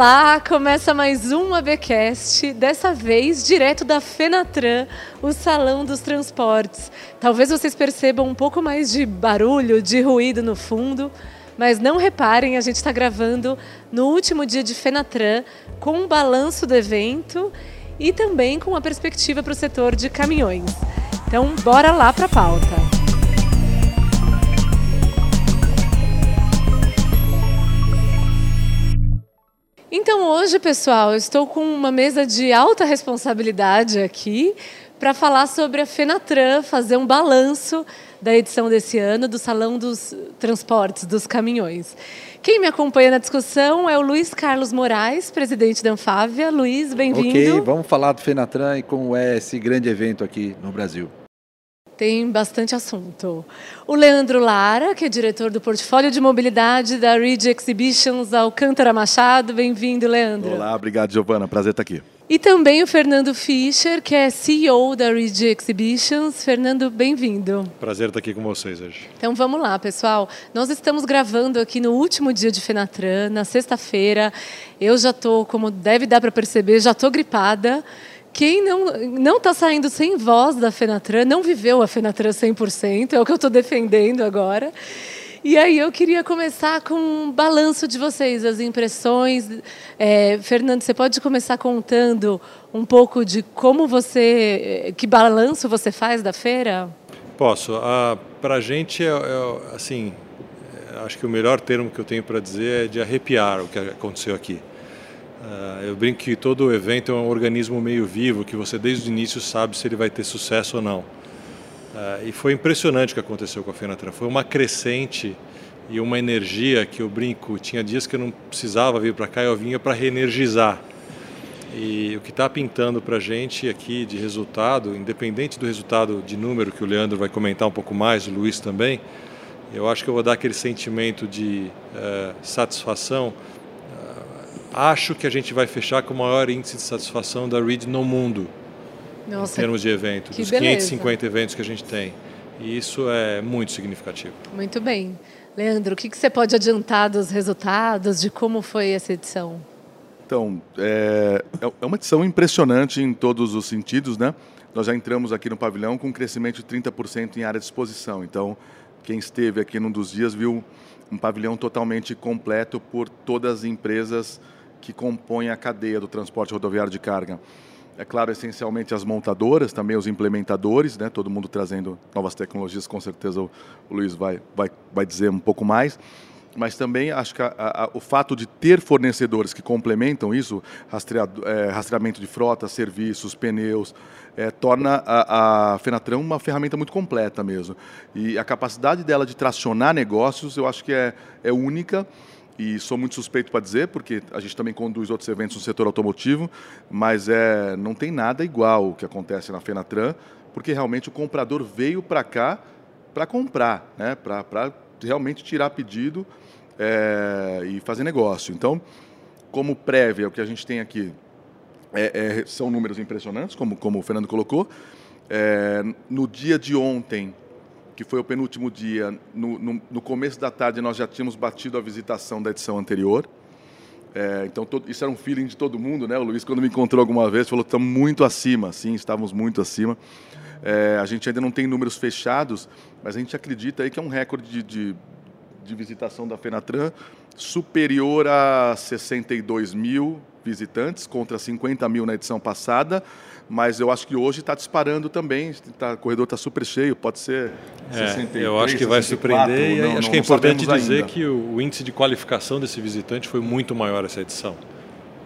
Olá! Começa mais um ABcast, dessa vez direto da Fenatran, o Salão dos Transportes. Talvez vocês percebam um pouco mais de barulho, de ruído no fundo, mas não reparem, a gente está gravando no último dia de Fenatran, com um balanço do evento e também com uma perspectiva para o setor de caminhões. Então, bora lá para a pauta. Então hoje, pessoal, eu estou com uma mesa de alta responsabilidade aqui para falar sobre a Fenatran, fazer um balanço da edição desse ano do Salão dos Transportes dos Caminhões. Quem me acompanha na discussão é o Luiz Carlos Moraes, presidente da Anfávia. Luiz, bem-vindo. Ok, vamos falar do Fenatran e como é esse grande evento aqui no Brasil tem bastante assunto. O Leandro Lara, que é diretor do portfólio de mobilidade da Ridge Exhibitions Alcântara Machado. Bem-vindo, Leandro. Olá, obrigado, Giovana. Prazer estar aqui. E também o Fernando Fischer, que é CEO da Ridge Exhibitions. Fernando, bem-vindo. Prazer estar aqui com vocês hoje. Então vamos lá, pessoal. Nós estamos gravando aqui no último dia de Fenatran, na sexta-feira. Eu já estou, como deve dar para perceber, já estou gripada. Quem não está saindo sem voz da Fenatran, não viveu a Fenatran 100%, é o que eu estou defendendo agora. E aí eu queria começar com um balanço de vocês, as impressões. É, Fernando, você pode começar contando um pouco de como você, que balanço você faz da feira? Posso. Ah, para a gente, é, é, assim, acho que o melhor termo que eu tenho para dizer é de arrepiar o que aconteceu aqui. Uh, eu brinco que todo evento é um organismo meio vivo, que você desde o início sabe se ele vai ter sucesso ou não. Uh, e foi impressionante o que aconteceu com a Fenatran. Foi uma crescente e uma energia que eu brinco. Tinha dias que eu não precisava vir para cá, eu vinha para reenergizar. E o que está pintando para a gente aqui de resultado, independente do resultado de número que o Leandro vai comentar um pouco mais, o Luiz também, eu acho que eu vou dar aquele sentimento de uh, satisfação acho que a gente vai fechar com o maior índice de satisfação da READ no mundo, Nossa, em termos de evento, dos beleza. 550 eventos que a gente tem. E isso é muito significativo. Muito bem. Leandro, o que, você pode adiantar dos resultados, de como foi essa edição? Então, é, é uma edição impressionante em todos os sentidos, né? Nós já entramos aqui no pavilhão com um crescimento de 30% em área de exposição. Então, quem esteve aqui num dos dias viu um pavilhão totalmente completo por todas as empresas que compõem a cadeia do transporte rodoviário de carga. É claro, essencialmente as montadoras, também os implementadores, né? todo mundo trazendo novas tecnologias, com certeza o, Luiz vai, vai, vai dizer um pouco mais mas também acho que a, a, o fato de ter fornecedores que complementam isso, é, rastreamento de frota, serviços, pneus, é, torna a, a Fenatran uma ferramenta muito completa mesmo. E a capacidade dela de tracionar negócios, eu acho que é, é única e sou muito suspeito para dizer, porque a gente também conduz outros eventos no setor automotivo, mas é, não tem nada igual o que acontece na Fenatran, porque realmente o comprador veio para cá para comprar, né? para realmente tirar pedido é, e fazer negócio. Então, como prévia, o que a gente tem aqui é, é, são números impressionantes, como, como o Fernando colocou. É, no dia de ontem, que foi o penúltimo dia, no, no, no, começo da tarde nós já tínhamos batido a visitação da edição anterior. É, então todo, isso era um feeling de todo mundo, né? O Luiz quando me encontrou alguma vez falou estamos muito acima, sim, estávamos muito acima. É, a gente ainda não tem números fechados, mas a gente acredita aí que é um recorde de, de, de visitação da Fenatran superior a 62 mil visitantes contra 50 mil na edição passada mas eu acho que hoje está disparando também, tá, o corredor está super cheio, pode ser é, 63, Eu acho que vai 64, surpreender e não, acho que é importante dizer ainda. que o, o, índice de qualificação desse visitante foi muito maior essa edição,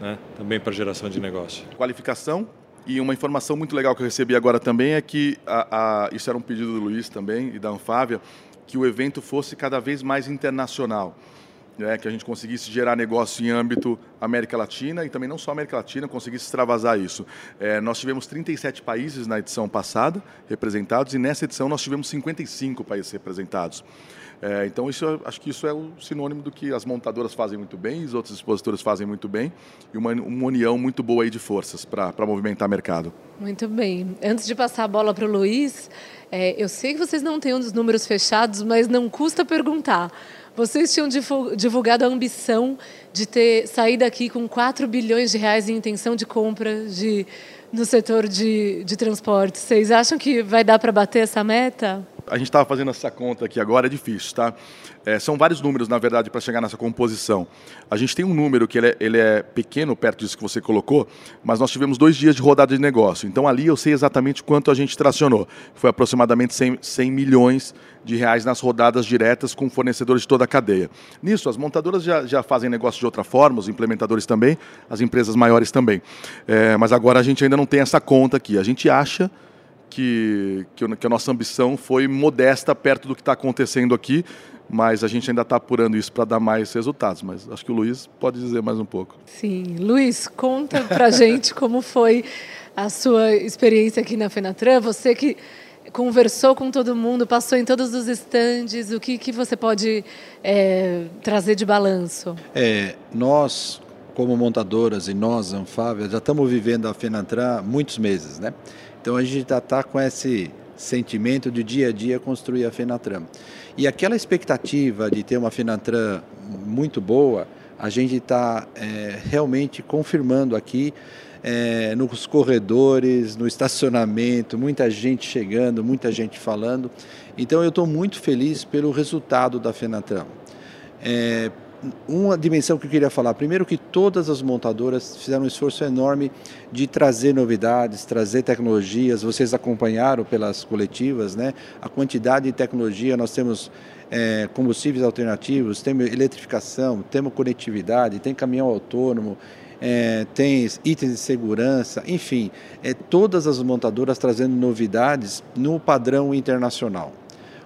né? também para geração de negócio. Qualificação e uma informação muito legal que eu recebi agora também é que, a, a, isso era um pedido do Luiz também e da Anfávia, que o evento fosse cada vez mais internacional né, que a gente conseguisse gerar negócio em âmbito América Latina e também não só América Latina, conseguisse extravasar isso. É, nós tivemos 37 países na edição passada representados e nessa edição nós tivemos 55 países representados. É, então, isso, acho que isso é o sinônimo do que as montadoras fazem muito bem, os outros expositores fazem muito bem, e uma, uma união muito boa aí de forças para movimentar mercado. Muito bem. Antes de passar a bola para o Luiz, é, eu sei que vocês não têm um dos números fechados, mas não custa perguntar. Vocês tinham divulgado a ambição de ter saído daqui com 4 bilhões de reais em intenção de compra de, no setor de, de transporte. Vocês acham que vai dar para bater essa meta? A gente estava fazendo essa conta aqui agora, é difícil, tá? É, são vários números, na verdade, para chegar nessa composição. A gente tem um número que ele é, ele é, pequeno, perto disso que você colocou, mas nós tivemos dois dias de rodada de negócio. Então, ali eu sei exatamente quanto a gente tracionou. Foi aproximadamente 100, 100 milhões de reais nas rodadas diretas com fornecedores de toda a cadeia. Nisso, as montadoras já, já fazem negócio de outra forma, os implementadores também, as empresas maiores também. É, mas agora a gente ainda não tem essa conta aqui. A gente acha que, que, a nossa ambição foi modesta perto do que está acontecendo aqui, mas a gente ainda está apurando isso para dar mais resultados. Mas acho que o Luiz pode dizer mais um pouco. Sim, Luiz, conta para a gente como foi a sua experiência aqui na Fenatran. Você que conversou com todo mundo, passou em todos os estandes, o que, que você pode é, trazer de balanço? É, nós, como montadoras e nós, Anfávia, já estamos vivendo a Fenatran muitos meses, né? Então a gente está com esse sentimento de dia a dia construir a Fenatran. E aquela expectativa de ter uma Fenatran muito boa, a gente está é, realmente confirmando aqui é, nos corredores, no estacionamento, muita gente chegando, muita gente falando. Então eu estou muito feliz pelo resultado da Fenatran. É, uma dimensão que eu queria falar. Primeiro que todas as montadoras fizeram um esforço enorme de trazer novidades, trazer tecnologias. Vocês acompanharam pelas coletivas, né? A quantidade de tecnologia. Nós temos é, combustíveis alternativos, temos eletrificação, temos conectividade, tem caminhão autônomo. É, tem itens de segurança, enfim, é, todas as montadoras trazendo novidades no padrão internacional.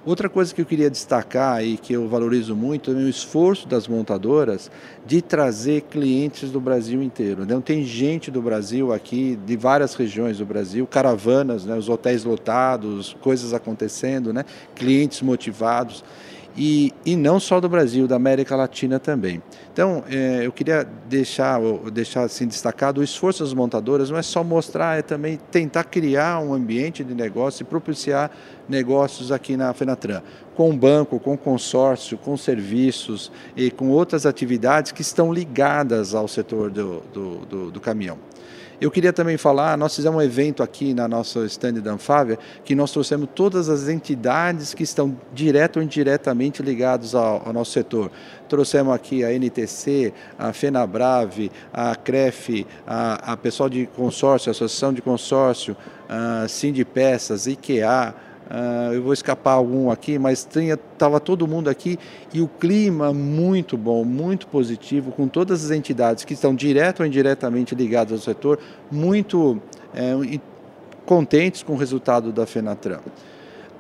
Outra coisa que eu queria destacar e que eu valorizo muito é o esforço das montadoras de trazer clientes do Brasil inteiro. Não né? tem gente do Brasil aqui, de várias regiões do Brasil, caravanas, né? os hotéis lotados, coisas acontecendo, né? clientes motivados e, e não só do Brasil, da América Latina também. Então, é, eu queria deixar, deixar assim, destacado o esforço das montadoras, não é só mostrar, é também tentar criar um ambiente de negócio e propiciar negócios aqui na Fenatran, com banco, com consórcio, com serviços e com outras atividades que estão ligadas ao setor do, do, do, do caminhão. Eu queria também falar, nós fizemos um evento aqui na nossa stand da Anfávia, que nós trouxemos todas as entidades que estão direto ou indiretamente ligados ao, ao nosso setor. Trouxemos aqui a NTC, a FenaBrave, a CREF, a, a pessoal de consórcio, a Associação de Consórcio, a Sindipeças, IKEA, Uh, eu vou escapar algum aqui, mas estava todo mundo aqui e o clima muito bom, muito positivo, com todas as entidades que estão direto ou indiretamente ligadas ao setor, muito é, contentes com o resultado da FENATRAN.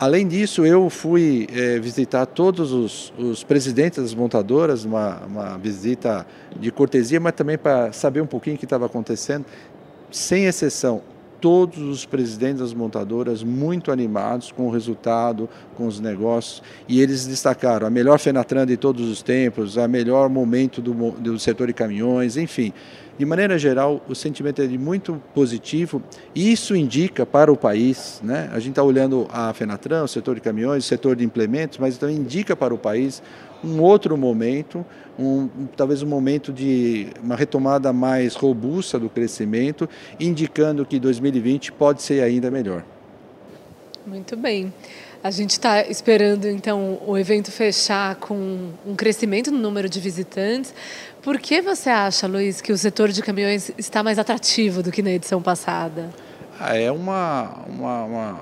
Além disso, eu fui é, visitar todos os, os, presidentes das montadoras, uma, uma visita de cortesia, mas também para saber um pouquinho o que estava acontecendo. Sem exceção, todos os presidentes das montadoras muito animados com o resultado, com os negócios, e eles destacaram a melhor Fenatran de todos os tempos, a melhor momento do, do setor de caminhões, enfim. De maneira geral, o sentimento é de muito positivo e isso indica para o país, né? a gente está olhando a Fenatran, o setor de caminhões, o setor de implementos, mas também indica para o país um outro momento, um, talvez um momento de uma retomada mais robusta do crescimento, indicando que 2020 pode ser ainda melhor. Muito bem. A gente está esperando, então, o evento fechar com um crescimento no número de visitantes. Por que você acha, Luiz, que o setor de caminhões está mais atrativo do que na edição passada? Ah, é uma, uma, uma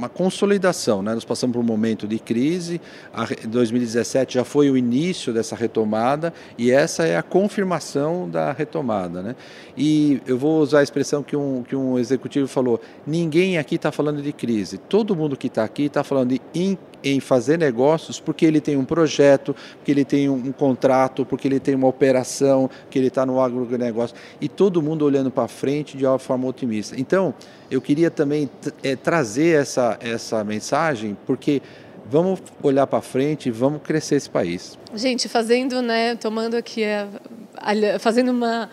uma consolidação. Né? Nós passamos por um momento de crise, a 2017 já foi o início dessa retomada e essa é a confirmação da retomada. Né? E eu vou usar a expressão que um, que um executivo falou: ninguém aqui está falando de crise, todo mundo que está aqui está falando de em fazer negócios porque ele tem um projeto, porque ele tem um, um contrato, porque ele tem uma operação, que ele está no agronegócio e todo mundo olhando para frente de uma forma otimista. Então, eu queria também é, trazer essa, essa mensagem porque vamos olhar para frente e vamos crescer esse país. Gente, fazendo, né, tomando aqui, fazendo uma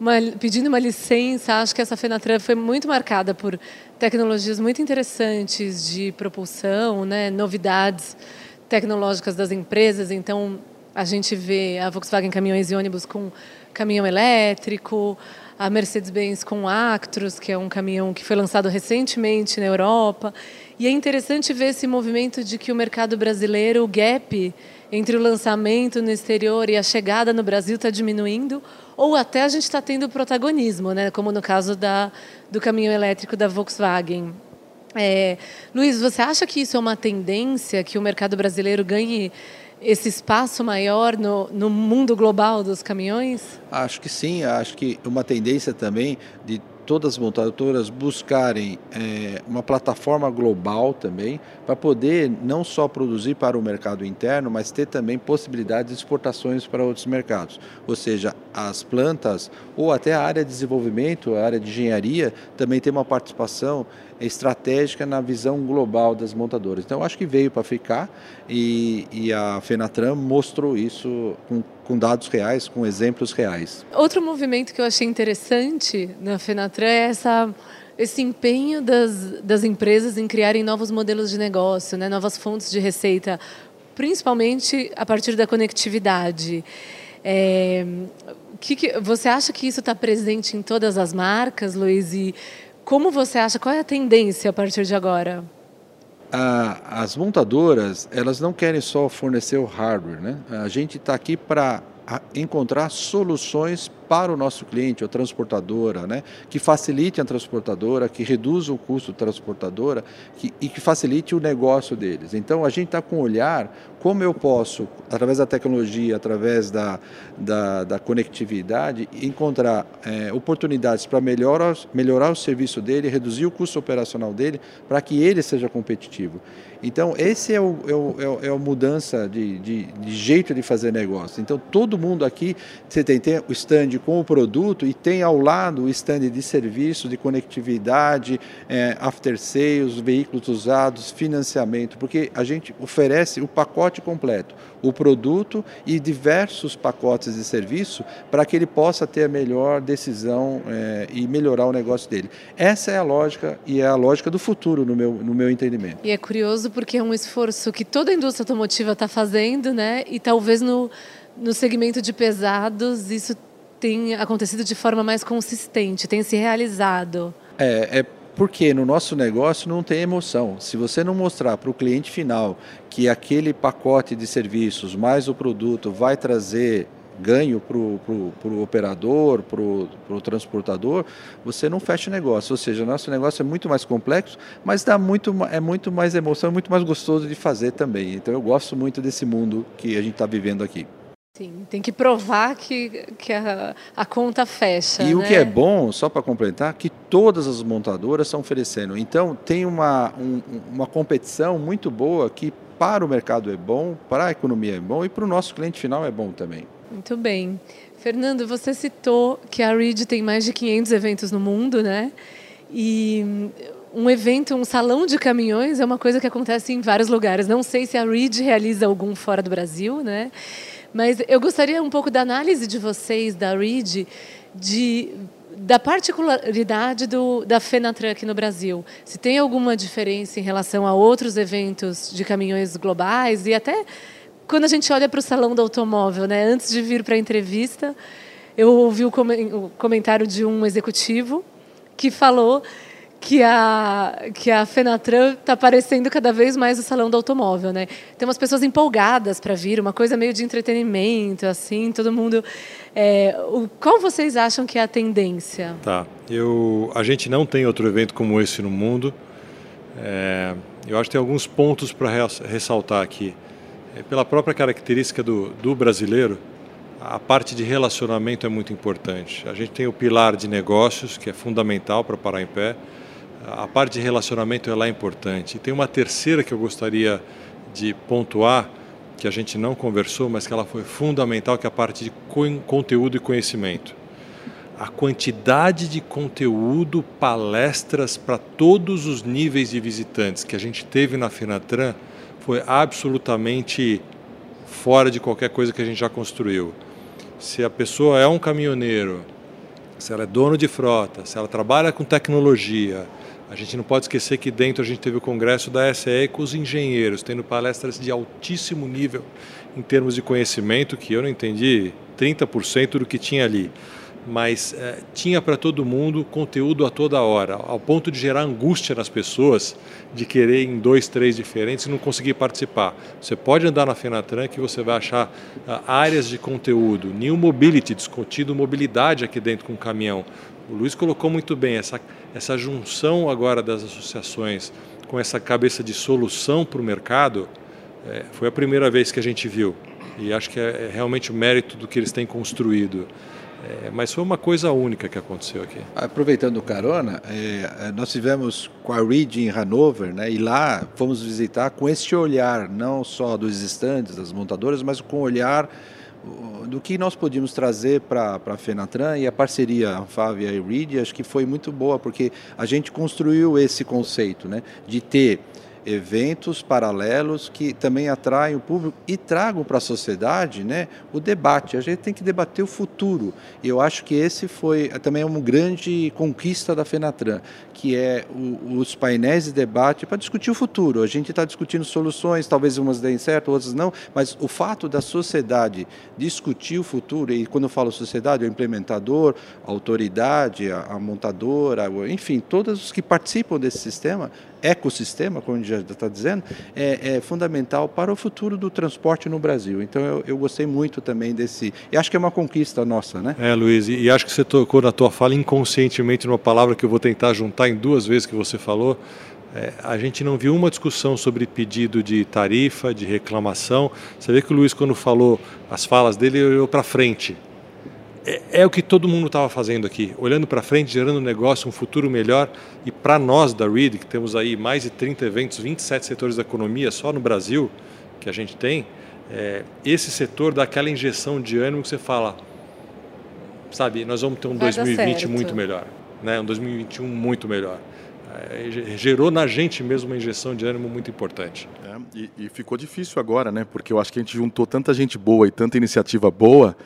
uma, pedindo uma licença, acho que essa Fenatran foi muito marcada por tecnologias muito interessantes de propulsão, né, novidades tecnológicas das empresas. Então, a gente vê a Volkswagen Caminhões e Ônibus com caminhão elétrico, a Mercedes-Benz com Actros, que é um caminhão que foi lançado recentemente na Europa. E é interessante ver esse movimento de que o mercado brasileiro, o gap entre o lançamento no exterior e a chegada no Brasil está diminuindo, ou até a gente está tendo protagonismo, né? como no caso da, do caminhão elétrico da Volkswagen. É, Luiz, você acha que isso é uma tendência, que o mercado brasileiro ganhe esse espaço maior no, no mundo global dos caminhões? Acho que sim, acho que uma tendência também de todas as montadoras buscarem é, uma plataforma global também, para poder não só produzir para o mercado interno, mas ter também possibilidades de exportações para outros mercados. Ou seja, as plantas ou até a área de desenvolvimento, a área de engenharia, também tem uma participação estratégica na visão global das montadoras. Então, acho que veio para ficar e, e, a Fenatran mostrou isso com, com, dados reais, com exemplos reais. Outro movimento que eu achei interessante na Fenatran é essa esse empenho das, das empresas em criarem novos modelos de negócio, né, novas fontes de receita, principalmente a partir da conectividade. É, que, que, você acha que isso está presente em todas as marcas, Luiz? E como você acha? Qual é a tendência a partir de agora? as montadoras elas não querem só fornecer o hardware, né? A gente está aqui para encontrar soluções para o nosso cliente, a transportadora, né, que facilite a transportadora, que reduza o custo da transportadora que, e que facilite o negócio deles. Então, a gente está com um olhar como eu posso, através da tecnologia, através da, da, da conectividade, encontrar é, oportunidades para melhorar, melhorar o serviço dele, reduzir o custo operacional dele, para que ele seja competitivo. Então, esse é, o, é, o, é a mudança de, de, de, jeito de fazer negócio. Então, todo mundo aqui, você tem, tem o stand com o produto e tem ao lado o stand de serviço, de conectividade, é, after sales, veículos usados, financiamento, porque a gente oferece o pacote completo, o produto e diversos pacotes de serviço para que ele possa ter a melhor decisão é, e melhorar o negócio dele. Essa é a lógica e é a lógica do futuro, no meu, no meu entendimento. E é curioso porque é um esforço que toda a indústria automotiva está fazendo, né? E talvez no, no segmento de pesados isso tem acontecido de forma mais consistente, tem se realizado. É, é porque no nosso negócio não tem emoção. Se você não mostrar para o cliente final que aquele pacote de serviços mais o produto vai trazer ganho para o operador, para o transportador, você não fecha o negócio. Ou seja, nosso negócio é muito mais complexo, mas dá muito, é muito mais emoção, é muito mais gostoso de fazer também. Então eu gosto muito desse mundo que a gente está vivendo aqui. Sim, tem que provar que, que a, a conta fecha. E né? o que é bom, só para completar, que todas as montadoras estão oferecendo. Então tem uma, um, uma competição muito boa que para o mercado é bom, para a economia é bom e para o nosso cliente final é bom também. Muito bem. Fernando, você citou que a READ tem mais de 500 eventos no mundo, né? E um evento, um salão de caminhões é uma coisa que acontece em vários lugares. Não sei se a READ realiza algum fora do Brasil, né? Mas eu gostaria um pouco da análise de vocês, da READ, de, da particularidade do, da Fenatran aqui no Brasil. Se tem alguma diferença em relação a outros eventos de caminhões globais e até quando a gente olha para o salão do automóvel, né? antes de vir para a entrevista, eu ouvi o comentário de um executivo que falou que a, que a Fenatran está aparecendo cada vez mais o salão do automóvel, né? Tem umas pessoas empolgadas para vir, uma coisa meio de entretenimento, assim, todo mundo. É, o, qual vocês acham que é a tendência? Tá, eu, a gente não tem outro evento como esse no mundo. É, eu acho que tem alguns pontos para ressaltar aqui. É, pela própria característica do, do brasileiro, a parte de relacionamento é muito importante. A gente tem o pilar de negócios, que é fundamental para parar em pé a parte de relacionamento ela é importante. E tem uma terceira que eu gostaria de pontuar, que a gente não conversou, mas que ela foi fundamental, que é a parte de conteúdo e conhecimento. A quantidade de conteúdo, palestras para todos os níveis de visitantes que a gente teve na Finatran foi absolutamente fora de qualquer coisa que a gente já construiu. Se a pessoa é um caminhoneiro, se ela é dono de frota, se ela trabalha com tecnologia, A gente não pode esquecer que dentro a gente teve o congresso da SE com os engenheiros, tendo palestras de altíssimo nível em termos de conhecimento, que eu não entendi 30% do que tinha ali mas é, tinha para todo mundo conteúdo a toda hora, ao ponto de gerar angústia nas pessoas de querer em dois, três diferentes e não conseguir participar. Você pode andar na Fenatran que você vai achar uh, áreas de conteúdo, New Mobility, discutindo mobilidade aqui dentro com o caminhão. O Luiz colocou muito bem essa, essa junção agora das associações com essa cabeça de solução para o mercado, é, foi a primeira vez que a gente viu. E acho que é, é realmente o mérito do que eles têm construído. É, mas foi uma coisa única que aconteceu aqui. Aproveitando o carona, é, é nós tivemos com a Reed em Hanover, né, e lá fomos visitar com esse olhar, não só dos estandes, das montadoras, mas com o olhar do que nós podíamos trazer para a Fenatran e a parceria Anfávia e Reed, acho que foi muito boa, porque a gente construiu esse conceito né, de ter eventos paralelos que também atraem o público e tragam para a sociedade né, o debate. A gente tem que debater o futuro. E eu acho que esse foi também uma grande conquista da Fenatran, que é o, os painéis de debate para discutir o futuro. A gente está discutindo soluções, talvez umas deem certo, outras não, mas o fato da sociedade discutir o futuro, e quando eu falo sociedade, o implementador, a autoridade, a, a montadora, enfim, todos os que participam desse sistema, ecossistema, como a gente já está dizendo, é, é, fundamental para o futuro do transporte no Brasil. Então eu, eu, gostei muito também desse. E acho que é uma conquista nossa, né? É, Luiz, e acho que você tocou na tua fala inconscientemente numa palavra que eu vou tentar juntar em duas vezes que você falou. É, a gente não viu uma discussão sobre pedido de tarifa, de reclamação. Você vê que o Luiz, quando falou as falas dele, olhou para frente é, é, o que todo mundo estava fazendo aqui, olhando para frente, gerando um negócio, um futuro melhor. E para nós da READ, que temos aí mais de 30 eventos, 27 setores da economia só no Brasil que a gente tem, é, esse setor dá aquela injeção de ânimo que você fala, sabe, nós vamos ter um Vai 2020 muito melhor, né? um 2021 muito melhor. É, gerou na gente mesmo uma injeção de ânimo muito importante. É, e, e ficou difícil agora, né? Porque eu acho que a gente juntou tanta gente boa e tanta iniciativa boa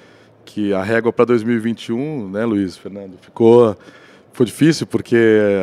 que a régua para 2021, né, Luiz, Fernando, ficou foi difícil porque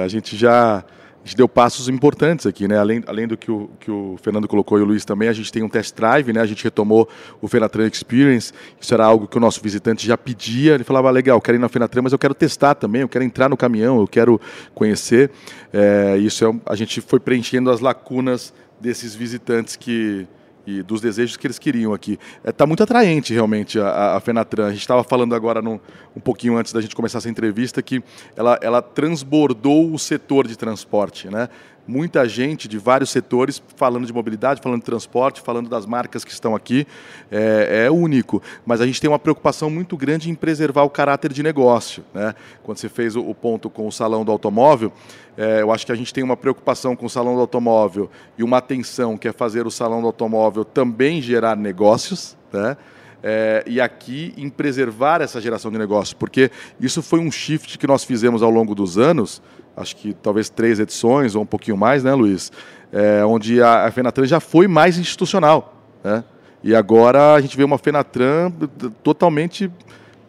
a gente já a gente deu passos importantes aqui, né? Além, além do que o, que o Fernando colocou e o Luiz também, a gente tem um test drive, né? A gente retomou o Fenatran Experience. Isso era algo que o nosso visitante já pedia. Ele falava, legal, quero ir na Fenatran, mas eu quero testar também, eu quero entrar no caminhão, eu quero conhecer. É, isso é, a gente foi preenchendo as lacunas desses visitantes que, e dos desejos que eles queriam aqui. Está é, tá muito atraente realmente a, a Fenatran. A gente estava falando agora um pouquinho antes da gente começar essa entrevista que ela, ela transbordou o setor de transporte, né? Muita gente de vários setores falando de mobilidade, falando de transporte, falando das marcas que estão aqui. É, é, único. Mas a gente tem uma preocupação muito grande em preservar o caráter de negócio. Né? Quando você fez o, ponto com o salão do automóvel, é, eu acho que a gente tem uma preocupação com o salão do automóvel e uma atenção que é fazer o salão do automóvel também gerar negócios. Né? É, e aqui em preservar essa geração de negócio, porque isso foi um shift que nós fizemos ao longo dos anos, acho que talvez três edições ou um pouquinho mais, né, Luiz? É, onde a, a Fenatran já foi mais institucional, né? E agora a gente vê uma Fenatran totalmente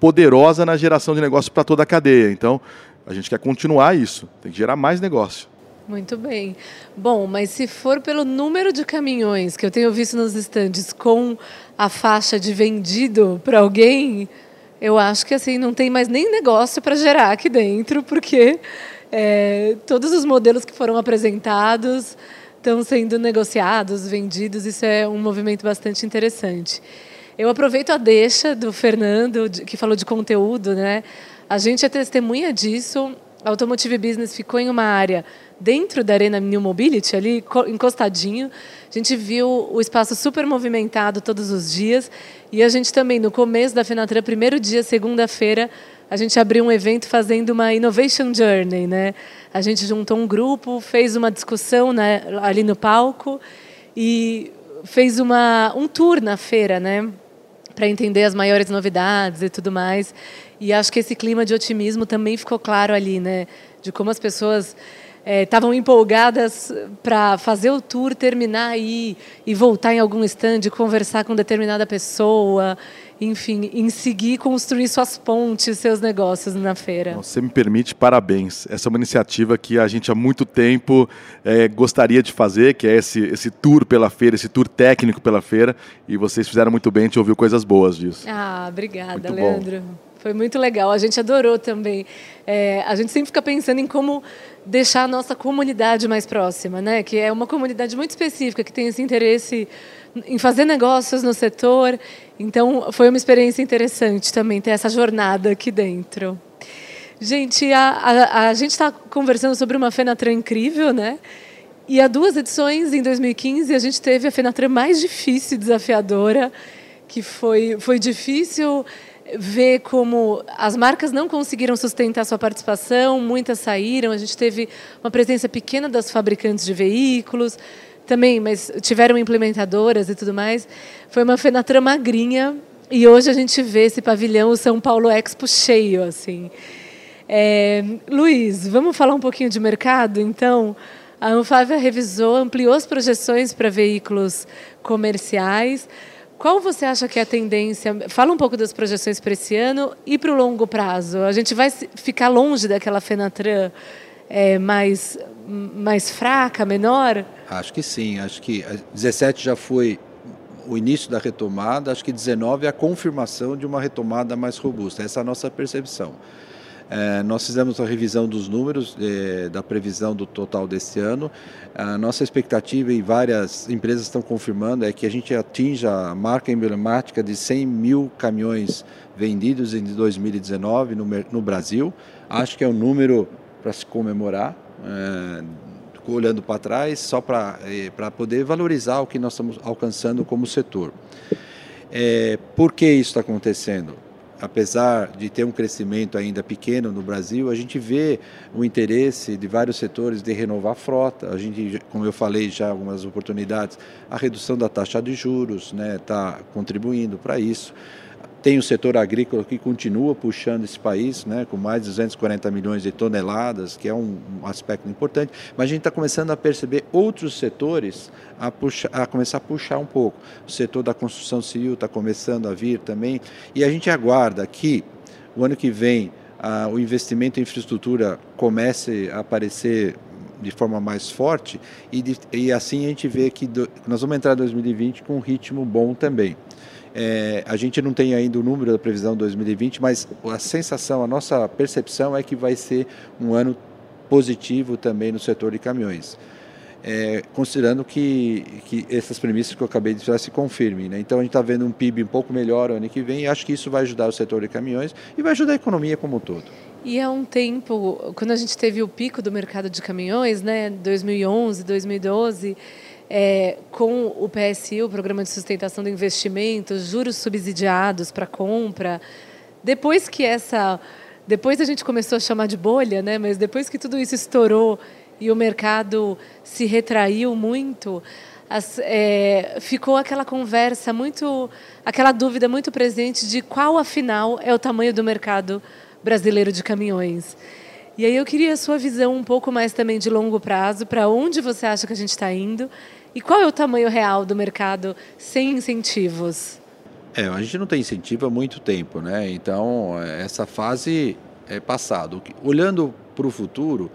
poderosa na geração de negócio para toda a cadeia. Então, a gente quer continuar isso, tem que gerar mais negócio. Muito bem. Bom, mas se for pelo número de caminhões que eu tenho visto nos estandes com a faixa de vendido para alguém, eu acho que assim não tem mais nem negócio para gerar aqui dentro, porque é, todos os modelos que foram apresentados estão sendo negociados, vendidos. Isso é um movimento bastante interessante. Eu aproveito a deixa do Fernando, que falou de conteúdo, né? A gente é testemunha disso. A Automotive Business ficou em uma área dentro da Arena New Mobility, ali encostadinho. A gente viu o espaço super movimentado todos os dias. E a gente também, no começo da Fenatran, primeiro dia, segunda-feira, a gente abriu um evento fazendo uma Innovation Journey, né? A gente juntou um grupo, fez uma discussão né, ali no palco e fez uma, um tour na feira, né? Para entender as maiores novidades e tudo mais. E acho que esse clima de otimismo também ficou claro ali, né? De como as pessoas estavam é, empolgadas para fazer o tour, terminar aí e voltar em algum stand, conversar com determinada pessoa, enfim, em seguir construir suas pontes, seus negócios na feira. Você me permite, parabéns. Essa é uma iniciativa que a gente há muito tempo é, gostaria de fazer, que é esse, esse tour pela feira, esse tour técnico pela feira, e vocês fizeram muito bem, a gente ouviu coisas boas disso. Ah, obrigada, muito Leandro. Bom. Foi muito legal. A gente adorou também. É, a gente sempre fica pensando em como deixar a nossa comunidade mais próxima, né? Que é uma comunidade muito específica que tem esse interesse em fazer negócios no setor. Então, foi uma experiência interessante também ter essa jornada aqui dentro. Gente, a, a, a gente está conversando sobre uma Fenatran incrível, né? E há duas edições, em 2015, a gente teve a Fenatran mais difícil e desafiadora, que foi, foi difícil ver como as marcas não conseguiram sustentar sua participação, muitas saíram, a gente teve uma presença pequena das fabricantes de veículos, também, mas tiveram implementadoras e tudo mais. Foi uma Fenatra magrinha e hoje a gente vê esse pavilhão, o São Paulo Expo cheio, assim. É, Luiz, vamos falar um pouquinho de mercado, então? A Anfávia revisou, ampliou as projeções para veículos comerciais. Qual você acha que é a tendência? Fala um pouco das projeções para esse ano e para o longo prazo. A gente vai ficar longe daquela Fenatran é, mais, mais fraca, menor? Acho que sim. Acho que 17 já foi o início da retomada, acho que 19 é a confirmação de uma retomada mais robusta. Essa é a nossa percepção. É, nós fizemos a revisão dos números é, da previsão do total desse ano. A nossa expectativa, e várias empresas estão confirmando, é que a gente atinja a marca emblemática de 100 mil caminhões vendidos em 2019 no, no Brasil. Acho que é um número para se comemorar. É, olhando para trás, só para é, poder valorizar o que nós estamos alcançando como setor. É, por que isso está acontecendo? Apesar de ter um crescimento ainda pequeno no Brasil, a gente vê o interesse de vários setores de renovar a frota. A gente, como eu falei já algumas oportunidades, a redução da taxa de juros está né, tá contribuindo para isso. Tem o setor agrícola que continua puxando esse país, né, com mais de 240 milhões de toneladas, que é um, aspecto importante, mas a gente está começando a perceber outros setores a, puxar, a começar a puxar um pouco. O setor da construção civil está começando a vir também, e a gente aguarda que o ano que vem o investimento em infraestrutura comece a aparecer de forma mais forte e, de, e assim a gente vê que do, nós vamos entrar em 2020 com um ritmo bom também. É, a gente não tem ainda o número da previsão 2020, mas a sensação, a nossa percepção é que vai ser um ano positivo também no setor de caminhões. É, considerando que, que essas premissas que eu acabei de falar se confirmem. Né? Então a gente está vendo um PIB um pouco melhor ano que vem e acho que isso vai ajudar o setor de caminhões e vai ajudar a economia como um todo. E há um tempo, quando a gente teve o pico do mercado de caminhões, né, 2011, 2012, é, com o PSI, o Programa de Sustentação do Investimento, juros subsidiados para compra. Depois que essa. Depois a gente começou a chamar de bolha, né? mas depois que tudo isso estourou e o mercado se retraiu muito, as, é, ficou aquela conversa muito. aquela dúvida muito presente de qual, afinal, é o tamanho do mercado brasileiro de caminhões. E aí eu queria a sua visão um pouco mais também de longo prazo, para onde você acha que a gente está indo e qual é o tamanho real do mercado sem incentivos? É, a gente não tem incentivo há muito tempo, né? Então, essa fase é passada. Olhando para o futuro,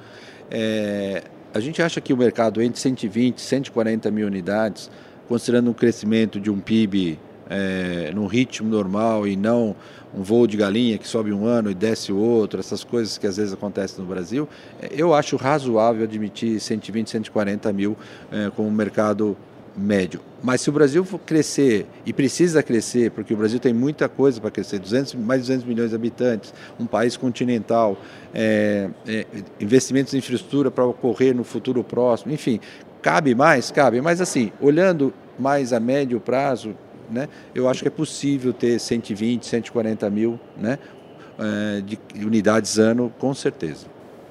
é, a gente acha que o mercado entre 120 e 140 mil unidades, considerando um crescimento de um PIB é, num ritmo normal e não um voo de galinha que sobe um ano e desce o outro, essas coisas que às vezes acontecem no Brasil, é, eu acho razoável admitir 120, 140 mil é, como mercado médio. Mas se o Brasil for crescer, e precisa crescer, porque o Brasil tem muita coisa para crescer, 200, mais de 200 milhões de habitantes, um país continental, é, é, investimentos em infraestrutura para ocorrer no futuro próximo, enfim, cabe mais? Cabe, mas assim, olhando mais a médio prazo, né, eu acho que é possível ter 120, 140 mil né, eh, de unidades ano, com certeza.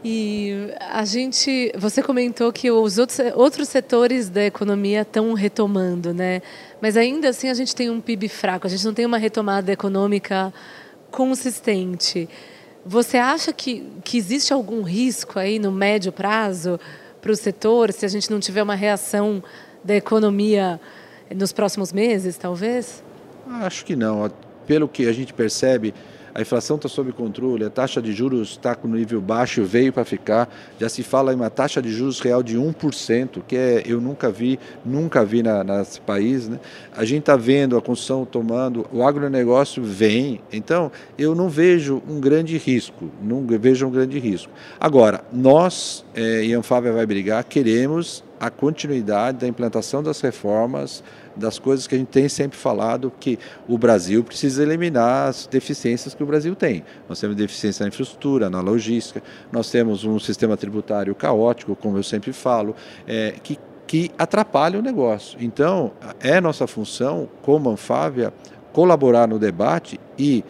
E a gente, você comentou que os outros, outros setores da economia estão retomando, né? Mas ainda assim a gente tem um PIB fraco, a gente não tem uma retomada econômica consistente. Você acha que, que existe algum risco aí no médio prazo para o setor, se a gente não tiver uma reação da economia nos próximos meses, talvez? Acho que não. Pelo que a gente percebe, a inflação está sob controle, a taxa de juros está com nível baixo, veio para ficar. Já se fala em uma taxa de juros real de 1%, que é, eu nunca vi, nunca vi na, nesse país. Né? A gente está vendo a construção tomando, o agronegócio vem. Então, eu não vejo um grande risco, não vejo um grande risco. Agora, nós, é, e a Anfávia vai brigar, queremos a continuidade da implantação das reformas, das coisas que a gente tem sempre falado, que o Brasil precisa eliminar as deficiências que o Brasil tem. Nós temos deficiência na infraestrutura, na logística, nós temos um sistema tributário caótico, como eu sempre falo, é, que, que atrapalha o negócio. Então, é nossa função, como Anfávia, colaborar no debate e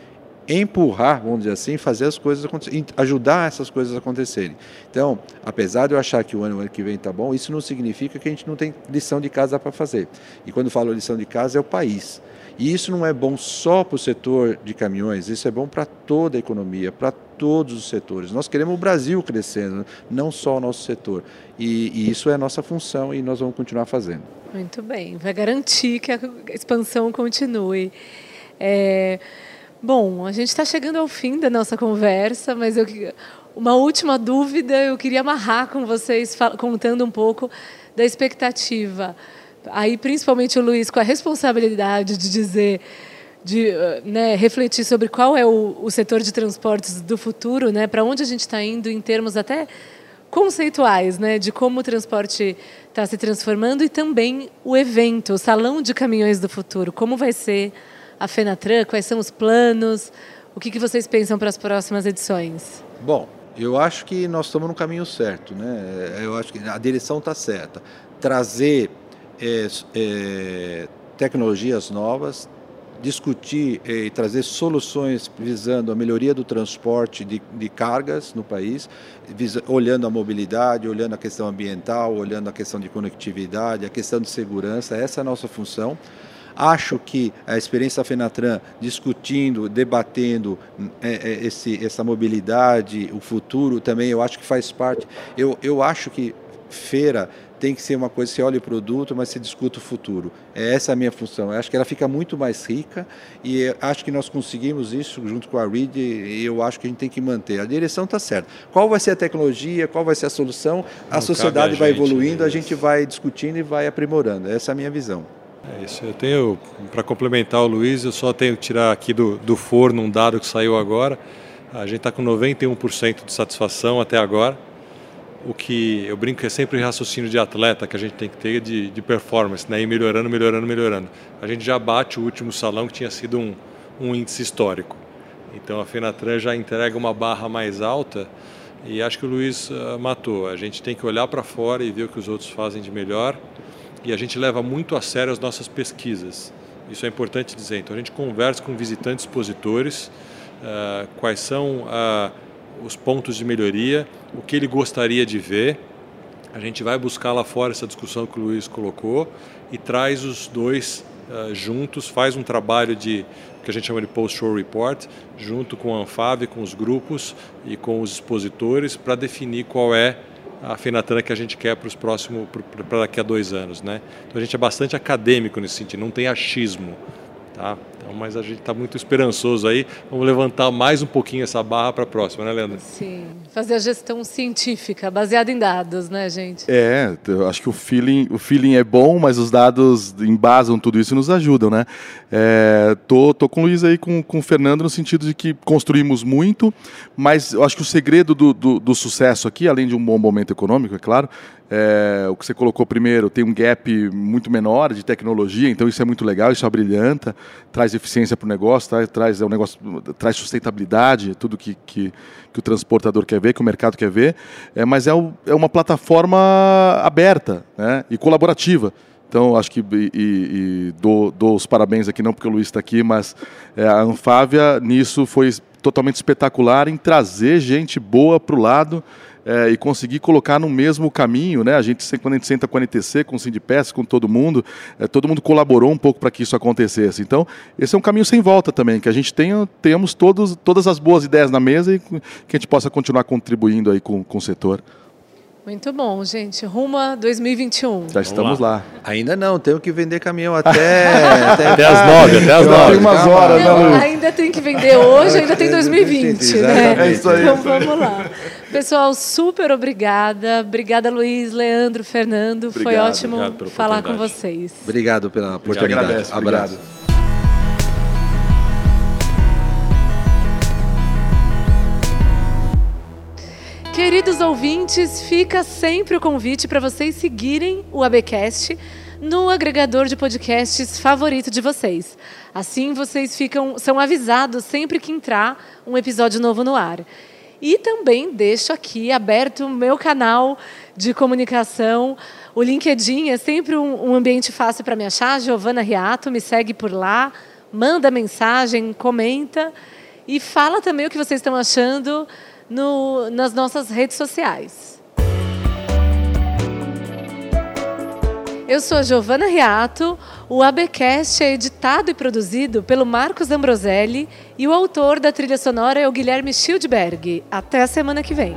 empurrar, vamos dizer assim, fazer as coisas acontecerem, ajudar essas coisas a acontecerem. Então, apesar de eu achar que o ano, o ano que vem está bom, isso não significa que a gente não tem lição de casa para fazer. E quando falo lição de casa, é o país. E isso não é bom só para o setor de caminhões, isso é bom para toda a economia, para todos os setores. Nós queremos o Brasil crescendo, não só o nosso setor. E, e, isso é a nossa função e nós vamos continuar fazendo. Muito bem, vai garantir que a expansão continue. É... Bom, a gente está chegando ao fim da nossa conversa, mas eu, uma última dúvida eu queria amarrar com vocês, contando um pouco da expectativa. Aí, principalmente o Luiz, com a responsabilidade de dizer, de né, refletir sobre qual é o, o setor de transportes do futuro, né, para onde a gente está indo em termos até conceituais, né, de como o transporte está se transformando e também o evento, o Salão de Caminhões do Futuro, como vai ser a Fenatran? Quais são os planos? O que, que vocês pensam para as próximas edições? Bom, eu acho que nós estamos no caminho certo, né? Eu acho que a direção está certa. Trazer é, é, tecnologias novas, discutir é, e trazer soluções visando a melhoria do transporte de, de cargas no país, visa, olhando a mobilidade, olhando a questão ambiental, olhando a questão de conectividade, a questão de segurança. Essa é a nossa função. Acho que a experiência da Fenatran discutindo, debatendo é, é, esse, essa mobilidade, o futuro também, eu acho que faz parte. Eu, eu acho que feira tem que ser uma coisa, você olha o produto, mas você discute o futuro. É essa a minha função. Eu acho que ela fica muito mais rica e acho que nós conseguimos isso junto com a READ e eu acho que a gente tem que manter. A direção está certa. Qual vai ser a tecnologia, qual vai ser a solução? A Não sociedade a vai gente, evoluindo, a gente vai discutindo e vai aprimorando. Essa é a minha visão. É isso. Eu tenho, para complementar o Luiz, eu só tenho que tirar aqui do, do forno um dado que saiu agora. A gente está com 91% de satisfação até agora. O que eu brinco é sempre o raciocínio de atleta que a gente tem que ter de, de performance, né? ir melhorando, melhorando, melhorando. A gente já bate o último salão que tinha sido um, um índice histórico. Então a Fenatran já entrega uma barra mais alta e acho que o Luiz uh, matou. A gente tem que olhar para fora e ver o que os outros fazem de melhor e a gente leva muito a sério as nossas pesquisas. Isso é importante dizer. Então a gente conversa com visitantes expositores, uh, quais são uh, os pontos de melhoria, o que ele gostaria de ver. A gente vai buscar lá fora essa discussão que o Luiz colocou e traz os dois uh, juntos, faz um trabalho de que a gente chama de post-show report, junto com a Anfave, com os grupos e com os expositores, para definir qual é a Fenatran que a gente quer para os próximos, para daqui a dois anos, né? Então a gente é bastante acadêmico nesse sentido, não tem achismo, tá? Então, mas a gente está muito esperançoso aí. Vamos levantar mais um pouquinho essa barra para a próxima, né, Leandro? Sim, fazer a gestão científica baseada em dados, né, gente? É, eu acho que o feeling, o feeling é bom, mas os dados embasam tudo isso e nos ajudam, né? É, tô, tô com o Luiz aí, com, com o Fernando, no sentido de que construímos muito, mas eu acho que o segredo do, do, do sucesso aqui, além de um bom momento econômico, é claro, é, o que você colocou primeiro tem um gap muito menor de tecnologia, então isso é muito legal, isso abrilhanta, traz eficiência para o negócio, traz, traz, é um negócio, traz sustentabilidade, tudo que, que, que, o transportador quer ver, que o mercado quer ver, é, mas é, o, é uma plataforma aberta né, e colaborativa. Então, acho que e, e dou, dou, os parabéns aqui, não porque o Luiz está aqui, mas é, a Anfávia nisso foi totalmente espetacular em trazer gente boa para o lado é, e conseguir colocar no mesmo caminho, né? A gente, quando a gente senta com a NTC, com o Sindipes, com todo mundo, é, todo mundo colaborou um pouco para que isso acontecesse. Então, esse é um caminho sem volta também, que a gente tenha, tenhamos todos, todas as boas ideias na mesa e que a gente possa continuar contribuindo aí com, com o setor. Muito bom, gente. Rumo a 2021. Já estamos lá. lá. Ainda não, tenho que vender caminhão até. até, até as nove, até as nove. umas horas, não, né, Ainda tem que vender hoje, ainda tem 2020, né? É isso aí. Então vamos lá. Pessoal, super obrigada. Obrigada, Luiz, Leandro, Fernando. Obrigado, Foi ótimo falar com vocês. Obrigado pela oportunidade. Obrigado. Abraço. Queridos ouvintes, fica sempre o convite para vocês seguirem o ABcast no agregador de podcasts favorito de vocês. Assim vocês ficam são avisados sempre que entrar um episódio novo no ar. E também deixo aqui aberto o meu canal de comunicação. O LinkedIn é sempre um, um ambiente fácil para me achar. Giovana Riato, me segue por lá, manda mensagem, comenta e fala também o que vocês estão achando no, nas nossas redes sociais. Eu sou a Giovana Riato, o ABcast é editado e produzido pelo Marcos Ambroselli e o autor da trilha sonora é o Guilherme Schildberg. Até a semana que vem.